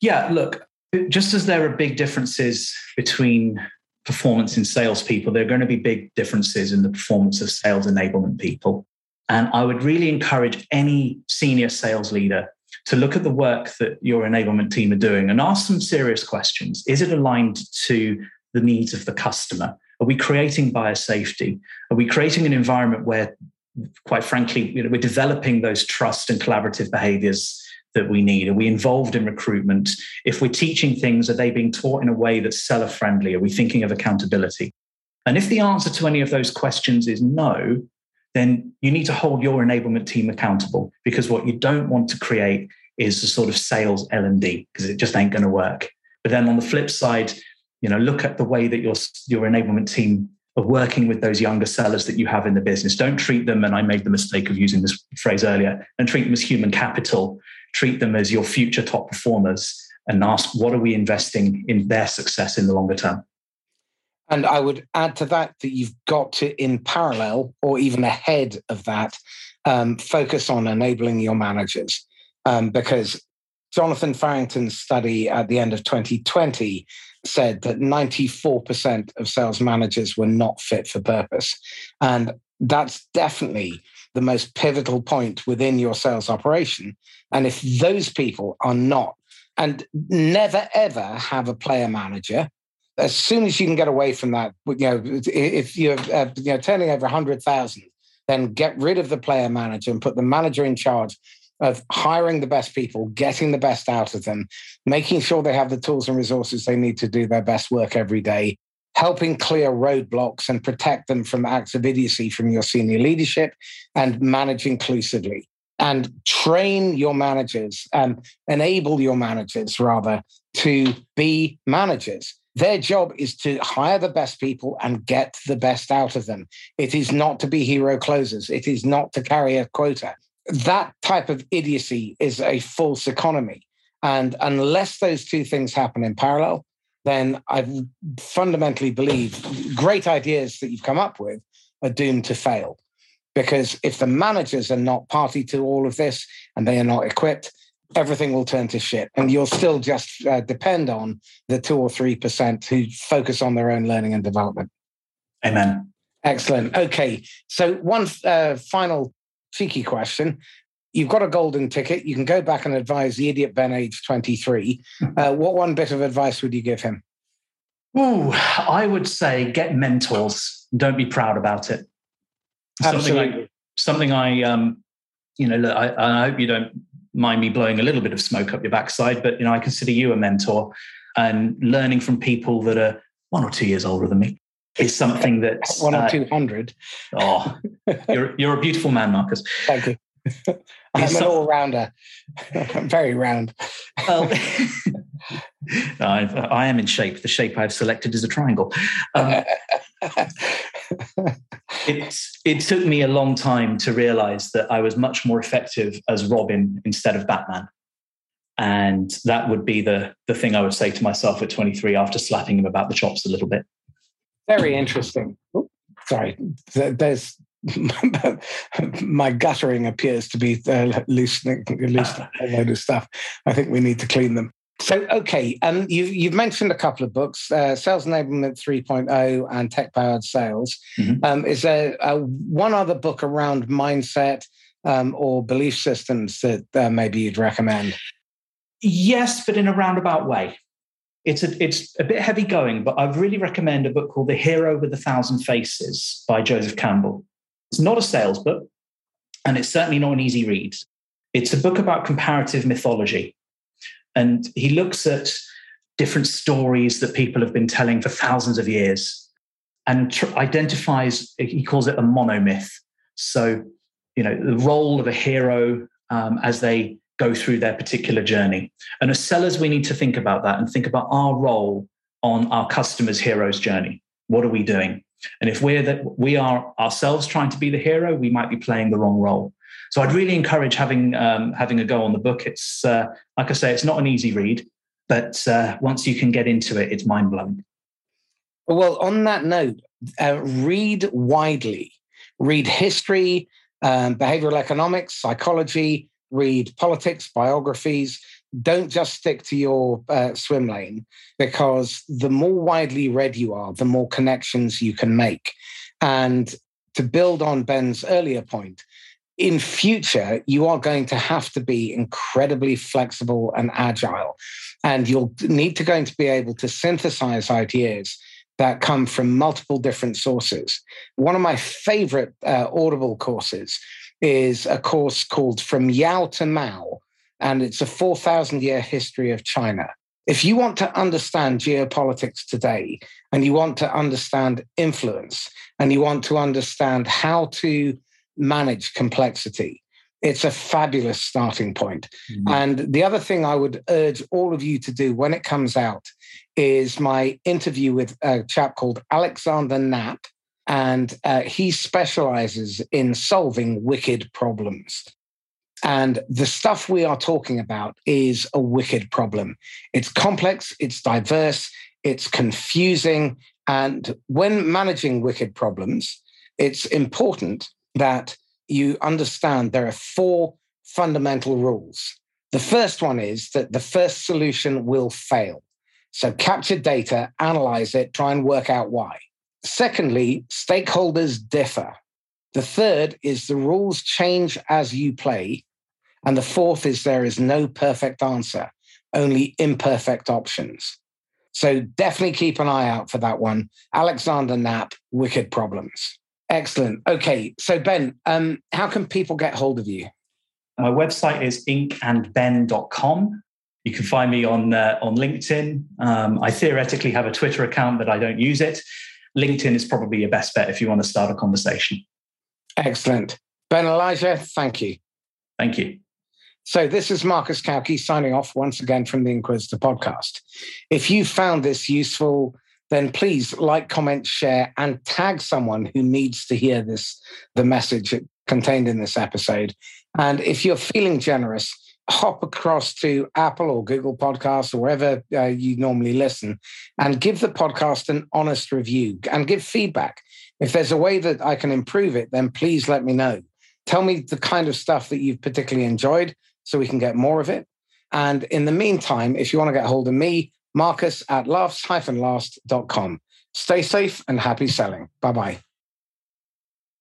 Yeah, look, just as there are big differences between performance in salespeople, there are going to be big differences in the performance of sales enablement people. And I would really encourage any senior sales leader to look at the work that your enablement team are doing and ask some serious questions. Is it aligned to the needs of the customer? Are we creating buyer safety? Are we creating an environment where quite frankly, you know, we're developing those trust and collaborative behaviors that we need? Are we involved in recruitment? If we're teaching things, are they being taught in a way that's seller friendly? Are we thinking of accountability? And if the answer to any of those questions is no, then you need to hold your enablement team accountable because what you don't want to create is a sort of sales L&D because it just ain't going to work. But then on the flip side, you know, look at the way that your your enablement team of working with those younger sellers that you have in the business. Don't treat them, and I made the mistake of using this phrase earlier, and treat them as human capital. Treat them as your future top performers and ask, what are we investing in their success in the longer term? And I would add to that that you've got to, in parallel or even ahead of that, um, focus on enabling your managers. Um, because Jonathan Farrington's study at the end of 2020 said that 94% of sales managers were not fit for purpose. And that's definitely the most pivotal point within your sales operation. And if those people are not, and never ever have a player manager, as soon as you can get away from that, you know, if you're uh, you know, turning over 100,000, then get rid of the player manager and put the manager in charge of hiring the best people, getting the best out of them, making sure they have the tools and resources they need to do their best work every day, helping clear roadblocks and protect them from acts of idiocy from your senior leadership, and manage inclusively. And train your managers, and enable your managers rather to be managers. Their job is to hire the best people and get the best out of them. It is not to be hero closers. It is not to carry a quota. That type of idiocy is a false economy. And unless those two things happen in parallel, then I fundamentally believe great ideas that you've come up with are doomed to fail. Because if the managers are not party to all of this and they are not equipped, everything will turn to shit. And you'll still just uh, depend on the two or 3% who focus on their own learning and development. Amen. Excellent. Okay. So, one uh, final cheeky question. You've got a golden ticket. You can go back and advise the idiot Ben, age 23. Uh, what one bit of advice would you give him? Ooh, I would say get mentors. Don't be proud about it. Something I, something I, um, you know, I, I hope you don't mind me blowing a little bit of smoke up your backside, but you know, I consider you a mentor and learning from people that are one or two years older than me is something that one or uh, two hundred. Oh, you're you're a beautiful man, Marcus. Thank you. I'm an all rounder. I'm very round. Well, I, I, am in shape. The shape I've selected is a triangle. Um, it, it took me a long time to realize that I was much more effective as Robin instead of Batman. And that would be the, the thing I would say to myself at 23 after slapping him about the chops a little bit. Very interesting. sorry, there's my guttering appears to be uh, loosening, loosening a load of stuff. I think we need to clean them. So, okay, um, you, you've mentioned a couple of books, uh, Sales Enablement 3.0 and Tech Powered Sales. Mm-hmm. Um, is there uh, one other book around mindset um, or belief systems that uh, maybe you'd recommend? Yes, but in a roundabout way. It's a, it's a bit heavy going, but I'd really recommend a book called The Hero with a Thousand Faces by Joseph Campbell. It's not a sales book, and it's certainly not an easy read. It's a book about comparative mythology. And he looks at different stories that people have been telling for thousands of years and tr- identifies, he calls it a monomyth. So, you know, the role of a hero um, as they go through their particular journey. And as sellers, we need to think about that and think about our role on our customer's hero's journey. What are we doing? And if we're that we are ourselves trying to be the hero, we might be playing the wrong role. So I'd really encourage having um, having a go on the book. It's uh, like I say, it's not an easy read, but uh, once you can get into it, it's mind blowing. Well, on that note, uh, read widely. Read history, um, behavioral economics, psychology. Read politics, biographies. Don't just stick to your uh, swim lane because the more widely read you are, the more connections you can make. And to build on Ben's earlier point, in future you are going to have to be incredibly flexible and agile and you'll need to going to be able to synthesize ideas that come from multiple different sources one of my favorite uh, audible courses is a course called from yao to mao and it's a 4000 year history of china if you want to understand geopolitics today and you want to understand influence and you want to understand how to manage complexity. It's a fabulous starting point. Mm-hmm. And the other thing I would urge all of you to do when it comes out is my interview with a chap called Alexander Knapp. And uh, he specializes in solving wicked problems. And the stuff we are talking about is a wicked problem. It's complex, it's diverse, it's confusing. And when managing wicked problems, it's important that you understand there are four fundamental rules. The first one is that the first solution will fail. So capture data, analyze it, try and work out why. Secondly, stakeholders differ. The third is the rules change as you play. And the fourth is there is no perfect answer, only imperfect options. So definitely keep an eye out for that one. Alexander Knapp, Wicked Problems. Excellent. Okay. So, Ben, um, how can people get hold of you? My website is inkandben.com. You can find me on uh, on LinkedIn. Um, I theoretically have a Twitter account, but I don't use it. LinkedIn is probably your best bet if you want to start a conversation. Excellent. Ben Elijah, thank you. Thank you. So, this is Marcus Cauchi signing off once again from the Inquisitor podcast. If you found this useful, then please like, comment, share, and tag someone who needs to hear this, the message contained in this episode. And if you're feeling generous, hop across to Apple or Google Podcasts or wherever uh, you normally listen and give the podcast an honest review and give feedback. If there's a way that I can improve it, then please let me know. Tell me the kind of stuff that you've particularly enjoyed so we can get more of it. And in the meantime, if you want to get hold of me, Marcus at laughs-last.com. Stay safe and happy selling. Bye bye.